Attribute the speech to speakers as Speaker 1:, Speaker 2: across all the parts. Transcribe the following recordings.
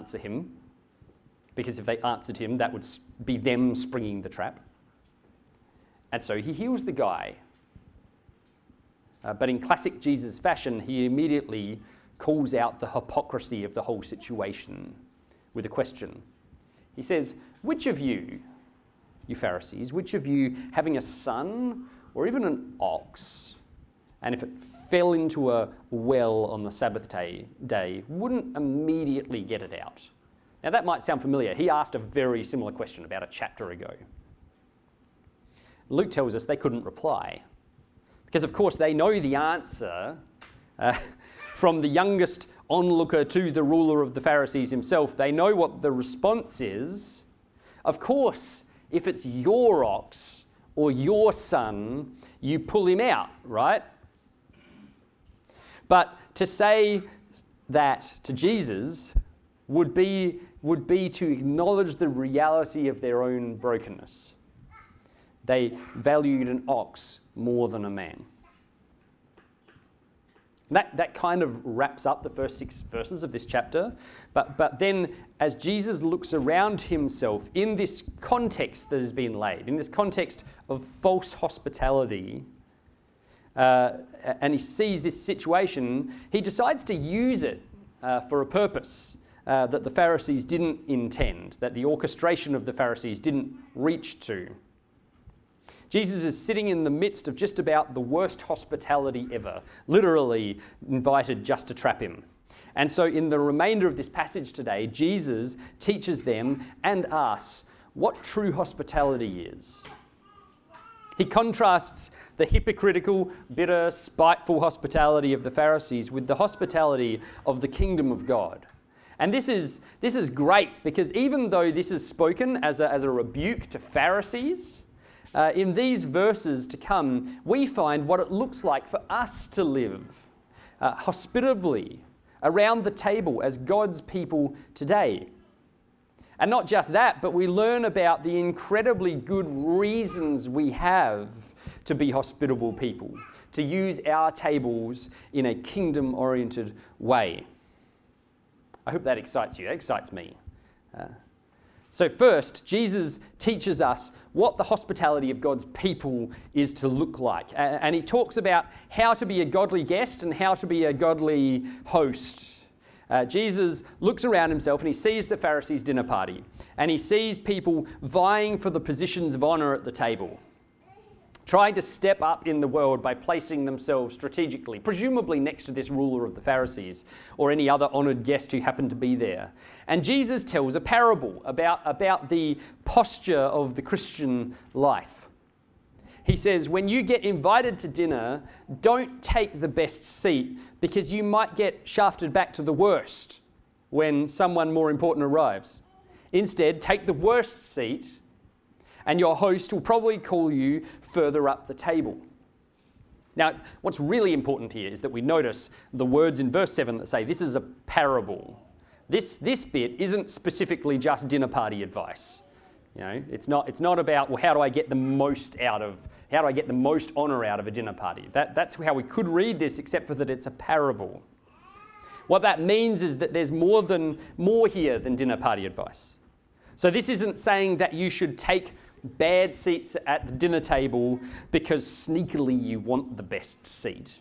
Speaker 1: answer him, because if they answered him, that would be them springing the trap. And so he heals the guy. Uh, but in classic Jesus fashion, he immediately calls out the hypocrisy of the whole situation with a question. He says, Which of you, you Pharisees, which of you having a son or even an ox, and if it fell into a well on the Sabbath day, day, wouldn't immediately get it out? Now that might sound familiar. He asked a very similar question about a chapter ago. Luke tells us they couldn't reply. Because, of course, they know the answer uh, from the youngest onlooker to the ruler of the Pharisees himself. They know what the response is. Of course, if it's your ox or your son, you pull him out, right? But to say that to Jesus would be, would be to acknowledge the reality of their own brokenness. They valued an ox more than a man. That, that kind of wraps up the first six verses of this chapter. But, but then, as Jesus looks around himself in this context that has been laid, in this context of false hospitality, uh, and he sees this situation, he decides to use it uh, for a purpose uh, that the Pharisees didn't intend, that the orchestration of the Pharisees didn't reach to. Jesus is sitting in the midst of just about the worst hospitality ever, literally invited just to trap him. And so, in the remainder of this passage today, Jesus teaches them and us what true hospitality is. He contrasts the hypocritical, bitter, spiteful hospitality of the Pharisees with the hospitality of the kingdom of God. And this is, this is great because even though this is spoken as a, as a rebuke to Pharisees, uh, in these verses to come, we find what it looks like for us to live uh, hospitably around the table as God's people today. And not just that, but we learn about the incredibly good reasons we have to be hospitable people, to use our tables in a kingdom oriented way. I hope that excites you. That excites me. Uh, so, first, Jesus teaches us what the hospitality of God's people is to look like. And he talks about how to be a godly guest and how to be a godly host. Uh, Jesus looks around himself and he sees the Pharisees' dinner party and he sees people vying for the positions of honor at the table trying to step up in the world by placing themselves strategically, presumably next to this ruler of the Pharisees or any other honored guest who happened to be there. And Jesus tells a parable about, about the posture of the Christian life. He says, When you get invited to dinner, don't take the best seat because you might get shafted back to the worst when someone more important arrives. Instead, take the worst seat and your host will probably call you further up the table. Now, what's really important here is that we notice the words in verse 7 that say this is a parable. This, this bit isn't specifically just dinner party advice. You know, it's not, it's not about, well, how do I get the most out of, how do I get the most honor out of a dinner party? That, that's how we could read this, except for that it's a parable. What that means is that there's more, than, more here than dinner party advice. So this isn't saying that you should take bad seats at the dinner table because sneakily you want the best seat.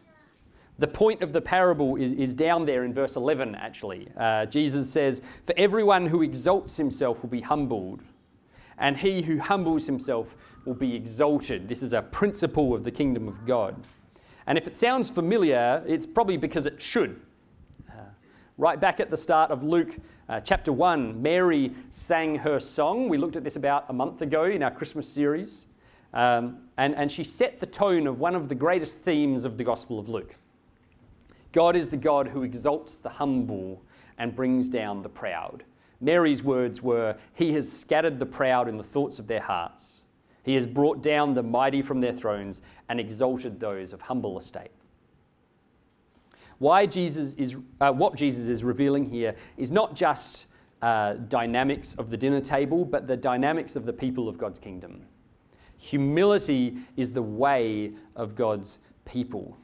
Speaker 1: The point of the parable is, is down there in verse 11, actually. Uh, Jesus says, For everyone who exalts himself will be humbled, and he who humbles himself will be exalted. This is a principle of the kingdom of God. And if it sounds familiar, it's probably because it should. Right back at the start of Luke uh, chapter 1, Mary sang her song. We looked at this about a month ago in our Christmas series. Um, and, and she set the tone of one of the greatest themes of the Gospel of Luke. God is the God who exalts the humble and brings down the proud. Mary's words were, He has scattered the proud in the thoughts of their hearts. He has brought down the mighty from their thrones and exalted those of humble estate. Why Jesus is, uh, what Jesus is revealing here is not just uh, dynamics of the dinner table, but the dynamics of the people of God's kingdom. Humility is the way of God's people.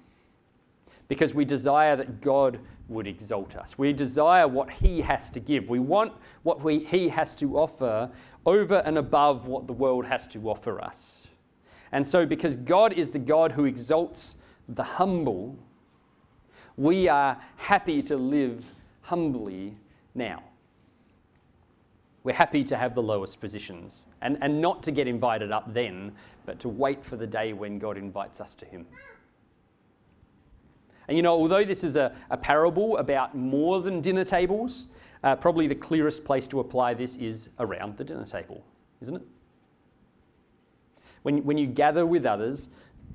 Speaker 1: because we desire that God would exalt us. We desire what He has to give. We want what we, He has to offer over and above what the world has to offer us. And so, because God is the God who exalts the humble, we are happy to live humbly now. We're happy to have the lowest positions and, and not to get invited up then, but to wait for the day when God invites us to Him. And you know, although this is a, a parable about more than dinner tables, uh, probably the clearest place to apply this is around the dinner table, isn't it? When, when you gather with others,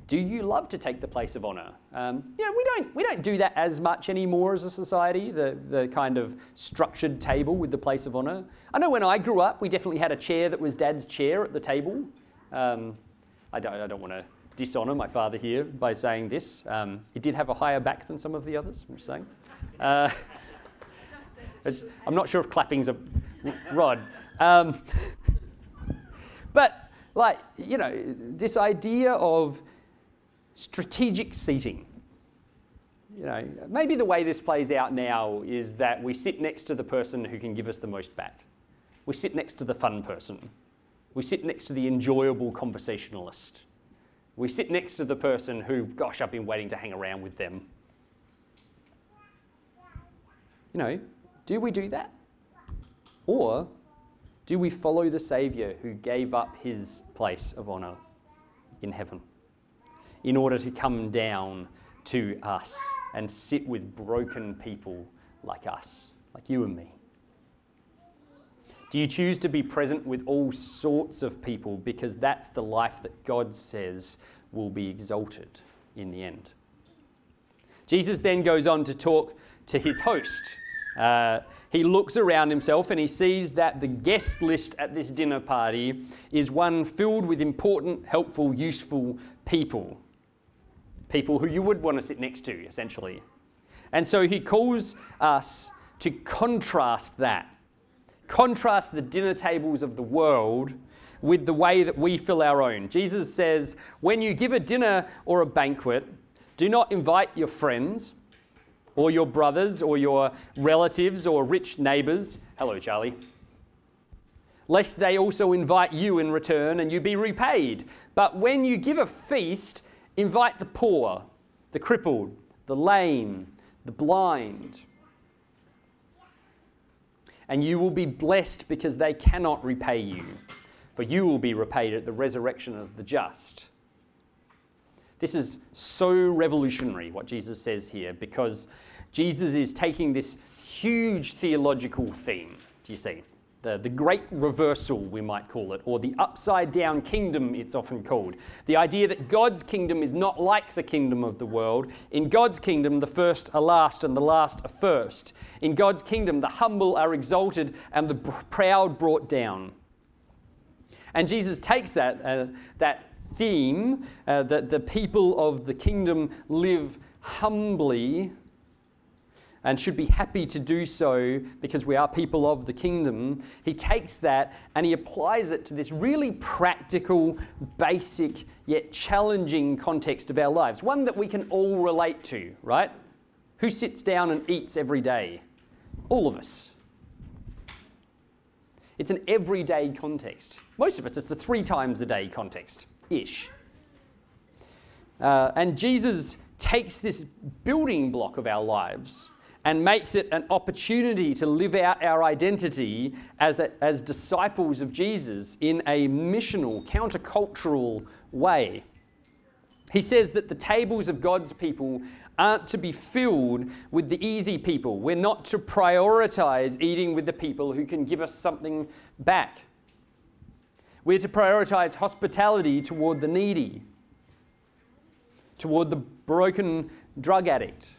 Speaker 1: do you love to take the place of honour? Um, you know, we don't, we don't do that as much anymore as a society, the, the kind of structured table with the place of honour. I know when I grew up, we definitely had a chair that was dad's chair at the table. Um, I don't, I don't want to dishonour my father here by saying this. Um, he did have a higher back than some of the others, I'm just saying. Uh, I'm not sure if clapping's a rod. Um, but, like, you know, this idea of strategic seating. You know, maybe the way this plays out now is that we sit next to the person who can give us the most back. We sit next to the fun person. We sit next to the enjoyable conversationalist. We sit next to the person who, gosh, I've been waiting to hang around with them. You know, do we do that? Or do we follow the Saviour who gave up his place of honour in heaven? in order to come down to us and sit with broken people like us, like you and me? Do you choose to be present with all sorts of people because that's the life that God says will be exalted in the end? Jesus then goes on to talk to his host. Uh, he looks around himself and he sees that the guest list at this dinner party is one filled with important, helpful, useful people people who you would want to sit next to, essentially. And so he calls us to contrast that. Contrast the dinner tables of the world with the way that we fill our own. Jesus says, when you give a dinner or a banquet, do not invite your friends or your brothers or your relatives or rich neighbors. Hello, Charlie. Lest they also invite you in return and you be repaid. But when you give a feast, Invite the poor, the crippled, the lame, the blind. And you will be blessed because they cannot repay you, for you will be repaid at the resurrection of the just. This is so revolutionary, what Jesus says here, because Jesus is taking this huge theological theme, do you see? The, the great reversal, we might call it, or the upside down kingdom, it's often called. The idea that God's kingdom is not like the kingdom of the world. In God's kingdom, the first are last and the last are first. In God's kingdom, the humble are exalted and the proud brought down. And Jesus takes that, uh, that theme, uh, that the people of the kingdom live humbly and should be happy to do so because we are people of the kingdom, he takes that and he applies it to this really practical, basic, yet challenging context of our lives. One that we can all relate to, right? Who sits down and eats every day? All of us. It's an everyday context. Most of us, it's a three times a day context ish. Uh, and Jesus takes this building block of our lives and makes it an opportunity to live out our identity as, a, as disciples of Jesus in a missional, countercultural way. He says that the tables of God's people aren't to be filled with the easy people. We're not to prioritize eating with the people who can give us something back. We're to prioritize hospitality toward the needy, toward the broken drug addict,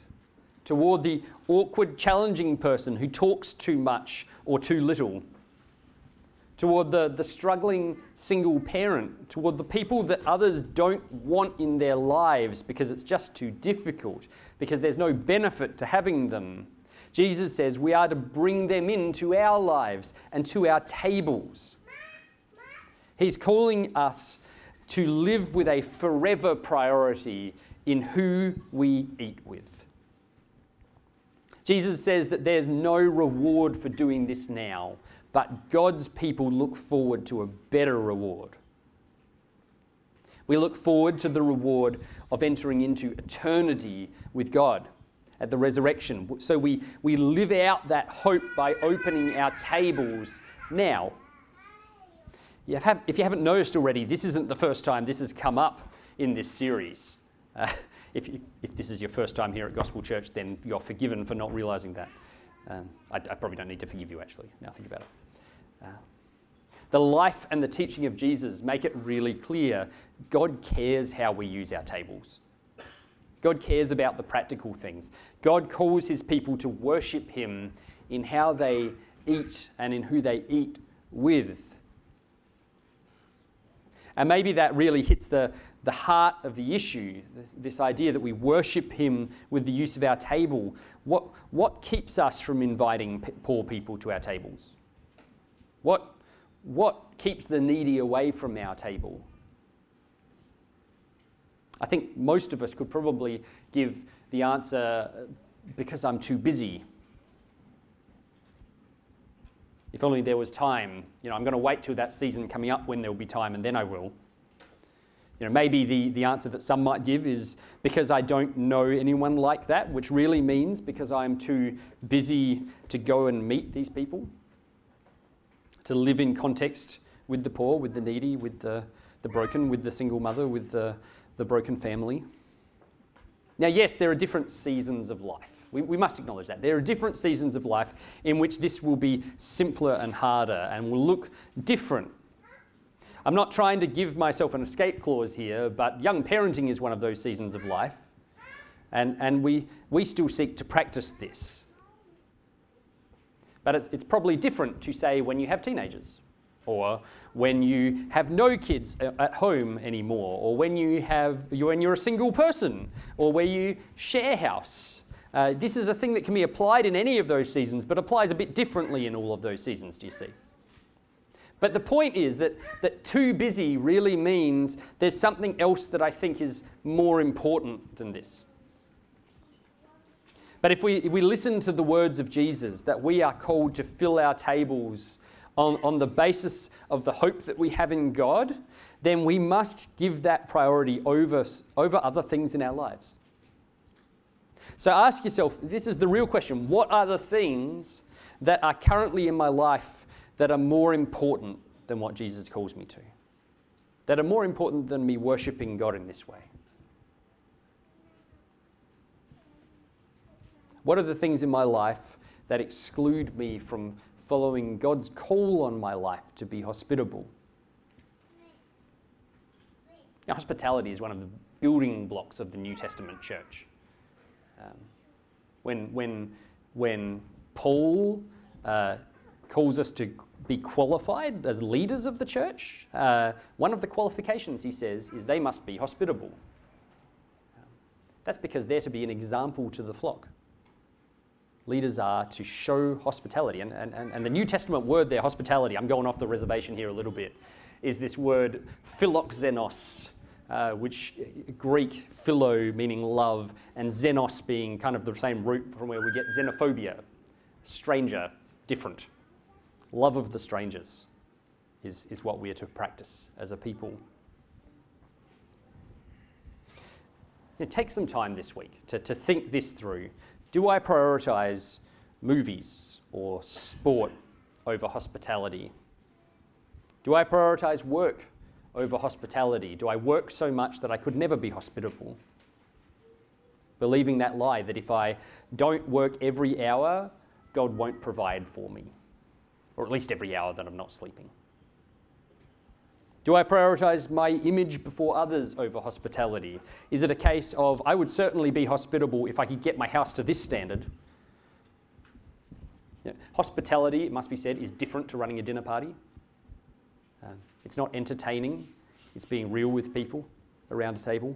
Speaker 1: toward the awkward, challenging person who talks too much or too little, toward the, the struggling single parent, toward the people that others don't want in their lives because it's just too difficult, because there's no benefit to having them. Jesus says we are to bring them into our lives and to our tables. He's calling us to live with a forever priority in who we eat with. Jesus says that there's no reward for doing this now, but God's people look forward to a better reward. We look forward to the reward of entering into eternity with God at the resurrection. So we, we live out that hope by opening our tables now. You have, if you haven't noticed already, this isn't the first time this has come up in this series. Uh, if, if, if, this is your first time here at Gospel Church, then you're forgiven for not realizing that. Um, I, I, probably don't need to forgive you, actually, now think about it. Uh, the life and the teaching of Jesus make it really clear God cares how we use our tables. God cares about the practical things. God calls his people to worship him in how they eat and in who they eat with. And maybe that really hits the, the heart of the issue this, this, idea that we worship Him with the use of our table. What, what keeps us from inviting p- poor people to our tables? What, what keeps the needy away from our table? I think most of us could probably give the answer uh, because I'm too busy. If only there was time. You know, I'm going to wait till that season coming up when there will be time and then I will. You know, maybe the, the answer that some might give is because I don't know anyone like that, which really means because I'm too busy to go and meet these people, to live in context with the poor, with the needy, with the, the broken, with the single mother, with the, the broken family. Now, yes, there are different seasons of life. We, we, must acknowledge that. There are different seasons of life in which this will be simpler and harder and will look different I'm not trying to give myself an escape clause here, but young parenting is one of those seasons of life. And, and we, we still seek to practice this. But it's, it's probably different to say when you have teenagers, or when you have no kids at home anymore, or when, you have, when you're a single person, or where you share house. Uh, this is a thing that can be applied in any of those seasons, but applies a bit differently in all of those seasons, do you see? But the point is that, that too busy really means there's something else that I think is more important than this. But if we, if we listen to the words of Jesus, that we are called to fill our tables on, on the basis of the hope that we have in God, then we must give that priority over, over other things in our lives. So ask yourself this is the real question what are the things that are currently in my life that are more important than what Jesus calls me to, that are more important than me worshipping God in this way. What are the things in my life that exclude me from following God's call on my life to be hospitable? Now, hospitality is one of the building blocks of the New Testament church. Um, when, when, when Paul uh, calls us to be qualified as leaders of the church. Uh, one of the qualifications, he says, is they must be hospitable. That's because they're to be an example to the flock. Leaders are to show hospitality. And, and, and the New Testament word there, hospitality, I'm going off the reservation here a little bit, is this word philoxenos, uh, which Greek philo meaning love, and xenos being kind of the same root from where we get xenophobia, stranger, different. Love of the strangers is, is what we are to practice as a people. You take some time this week to, to think this through. Do I prioritize movies or sport over hospitality? Do I prioritize work over hospitality? Do I work so much that I could never be hospitable? Believing that lie that if I don't work every hour, God won't provide for me or at least every hour that I'm not sleeping? Do I prioritize my image before others over hospitality? Is it a case of I would certainly be hospitable if I could get my house to this standard? Hospitality, it must be said, is different to running a dinner party. Um, it's not entertaining, it's being real with people around a table.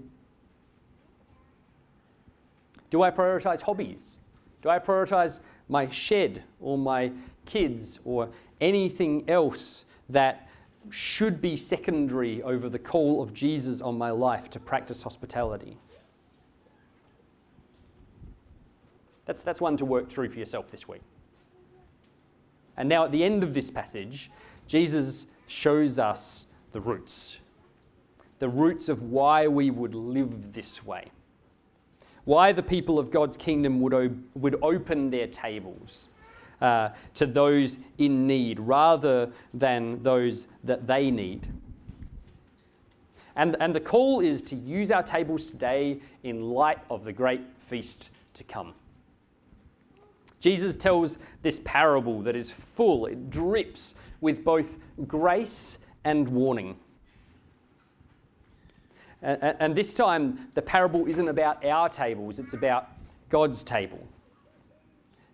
Speaker 1: Do I prioritize hobbies? Do I prioritize my shed or my kids or anything else that should be secondary over the call of Jesus on my life to practice hospitality. That's, that's one to work through for yourself this week. And now, at the end of this passage, Jesus shows us the roots the roots of why we would live this way. Why the people of God's kingdom would, o- would open their tables uh, to those in need rather than those that they need. And, and the call is to use our tables today in light of the great feast to come. Jesus tells this parable that is full, it drips with both grace and warning. And, and this time, the parable isn't about our tables, it's about God's table.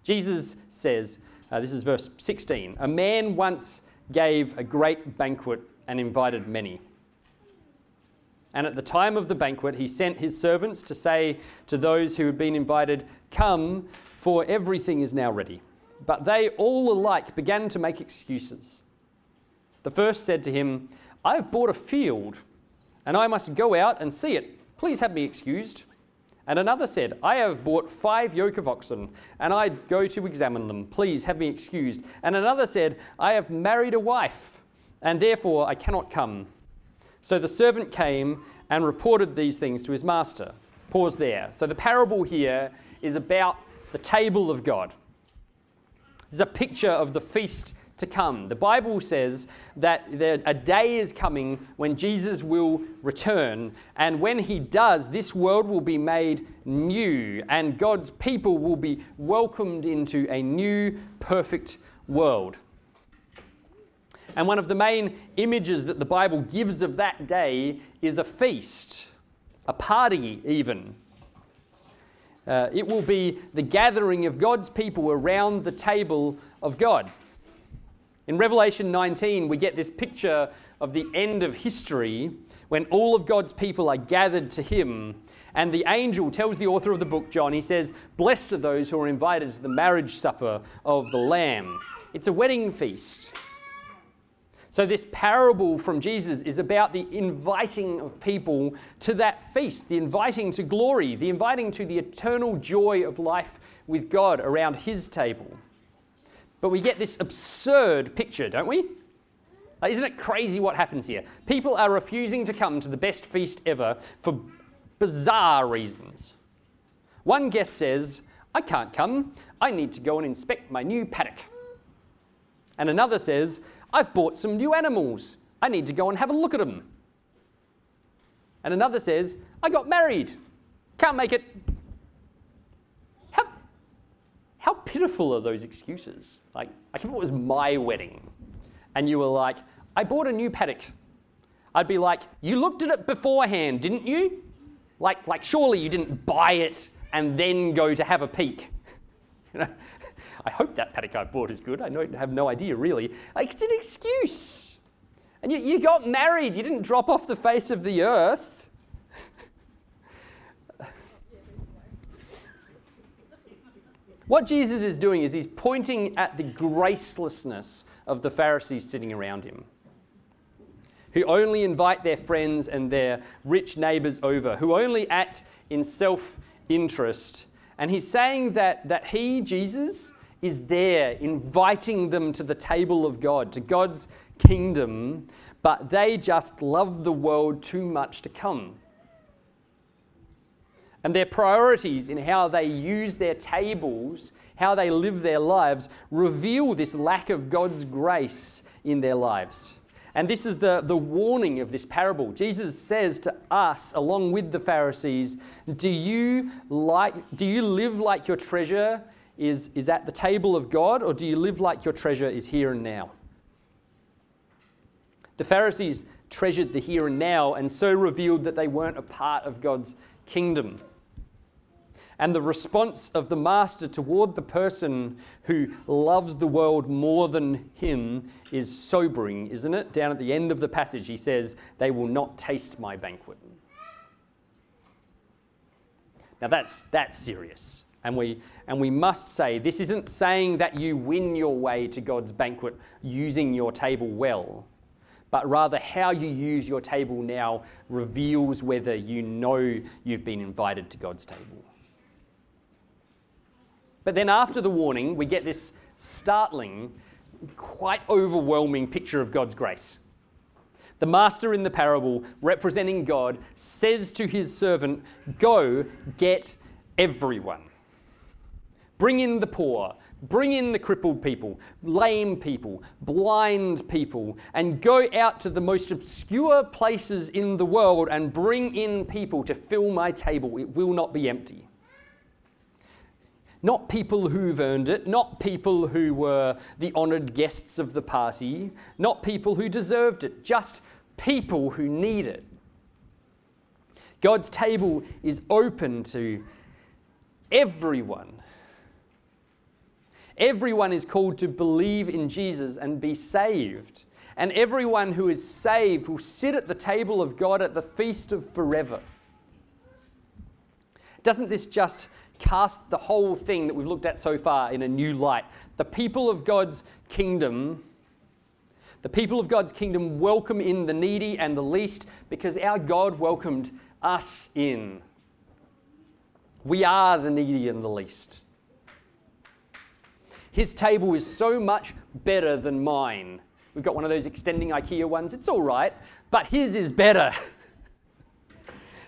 Speaker 1: Jesus says, uh, this is verse 16, a man once gave a great banquet and invited many. And at the time of the banquet, he sent his servants to say to those who had been invited, Come, for everything is now ready. But they all alike began to make excuses. The first said to him, I have bought a field, and I must go out and see it. Please have me excused. And another said, I have bought five yoke of oxen, and I go to examine them. Please have me excused. And another said, I have married a wife, and therefore I cannot come. So the servant came and reported these things to his master. Pause there. So the parable here is about the table of God. This is a picture of the feast to come. The Bible says that a day is coming when Jesus will return, and when he does, this world will be made new, and God's people will be welcomed into a new, perfect world. And one of the main images that the Bible gives of that day is a feast, a party, even. Uh, it will be the gathering of God's people around the table of God. In Revelation 19, we get this picture of the end of history when all of God's people are gathered to Him. And the angel tells the author of the book, John, he says, Blessed are those who are invited to the marriage supper of the Lamb. It's a wedding feast. So, this parable from Jesus is about the inviting of people to that feast, the inviting to glory, the inviting to the eternal joy of life with God around His table. But we get this absurd picture, don't we? Like, isn't it crazy what happens here? People are refusing to come to the best feast ever for bizarre reasons. One guest says, I can't come, I need to go and inspect my new paddock. And another says, I've bought some new animals. I need to go and have a look at them. And another says, I got married. Can't make it. How, how pitiful are those excuses? Like, like, if it was my wedding and you were like, I bought a new paddock, I'd be like, You looked at it beforehand, didn't you? Like, like surely you didn't buy it and then go to have a peek. you know? I hope that paddock I bought is good. I know, have no idea, really. Like, it's an excuse. And you, you got married, you didn't drop off the face of the earth. What Jesus is doing is he's pointing at the gracelessness of the Pharisees sitting around him, who only invite their friends and their rich neighbors over, who only act in self interest. And he's saying that, that he, Jesus, is there inviting them to the table of God, to God's kingdom, but they just love the world too much to come. And their priorities in how they use their tables, how they live their lives, reveal this lack of God's grace in their lives. And this is the, the warning of this parable. Jesus says to us, along with the Pharisees, do you, like, do you live like your treasure is, is at the table of God, or do you live like your treasure is here and now? The Pharisees treasured the here and now and so revealed that they weren't a part of God's kingdom. And the response of the master toward the person who loves the world more than him is sobering, isn't it? Down at the end of the passage, he says, They will not taste my banquet. Now that's, that's serious. And we, and we must say, this isn't saying that you win your way to God's banquet using your table well, but rather how you use your table now reveals whether you know you've been invited to God's table. But then after the warning, we get this startling, quite overwhelming picture of God's grace. The master in the parable, representing God, says to his servant, Go get everyone. Bring in the poor, bring in the crippled people, lame people, blind people, and go out to the most obscure places in the world and bring in people to fill my table. It will not be empty. Not people who've earned it, not people who were the honoured guests of the party, not people who deserved it, just people who need it. God's table is open to everyone. Everyone is called to believe in Jesus and be saved. And everyone who is saved will sit at the table of God at the feast of forever. Doesn't this just cast the whole thing that we've looked at so far in a new light. The people of God's kingdom, the people of God's kingdom welcome in the needy and the least because our God welcomed us in. We are the needy and the least. His table is so much better than mine. We've got one of those extending IKEA ones. It's all right, but his is better.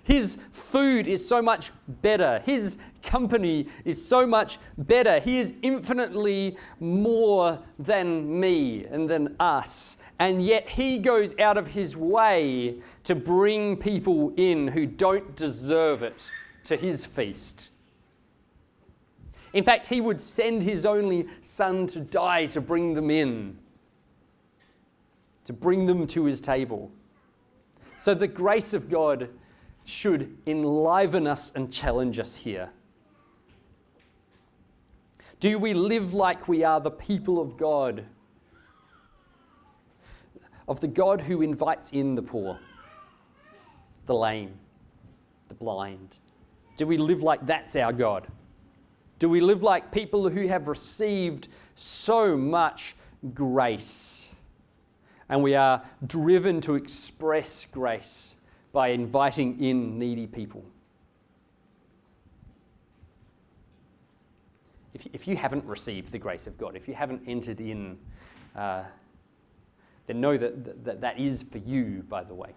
Speaker 1: His food is so much better. His company is so much better. He is infinitely more than me and than us. And yet he goes out of his way to bring people in who don't deserve it to his feast. In fact, he would send his only son to die to bring them in, to bring them to his table. So the grace of God should enliven us and challenge us here. Do we live like we are the people of God? Of the God who invites in the poor, the lame, the blind? Do we live like that's our God? Do we live like people who have received so much grace and we are driven to express grace by inviting in needy people? if, if you haven't received the grace of God, if you haven't entered in, uh, then know that, that that is for you, by the way.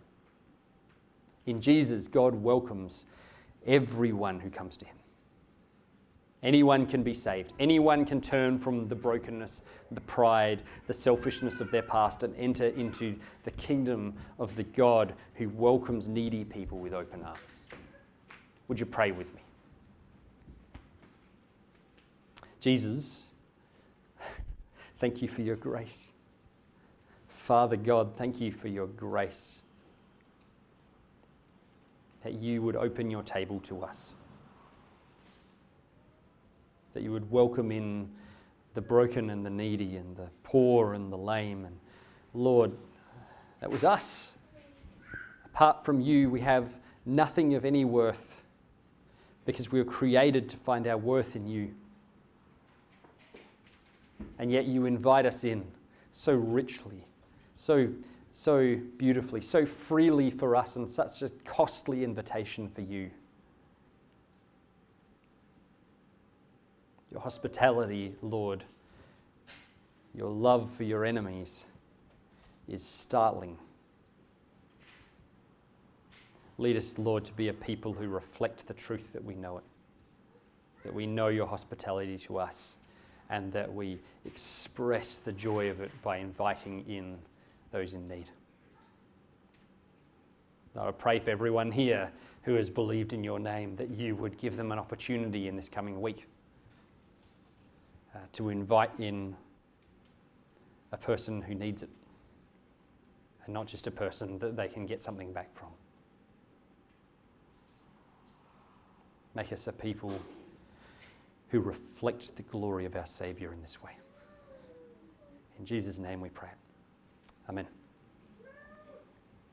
Speaker 1: In Jesus, God welcomes everyone who comes to Him. Anyone can be saved. Anyone can turn from the brokenness, the pride, the selfishness of their past and enter into the kingdom of the God who welcomes needy people with open arms. Would you pray with me? Jesus, thank you for your grace. Father God, thank you for your grace. That you would open your table to us. That you would welcome in the broken and the needy and the poor and the lame. And Lord, that was us. Apart from you, we have nothing of any worth because we were created to find our worth in you and yet you invite us in so richly, so, so beautifully, so freely for us, and such a costly invitation for you. Your hospitality, Lord, your love for your enemies is startling. Lead us, Lord, to be a people who reflect the truth that we know it, that we know your hospitality to us and that we express the joy of it by inviting in those in need. I pray for everyone here who has believed in your name that you would give them an opportunity in this coming week uh, to invite in a person who needs it and not just a person that they can get something back from. Make us a people who reflect the glory of our Saviour in this way. In Jesus' name we pray. Amen.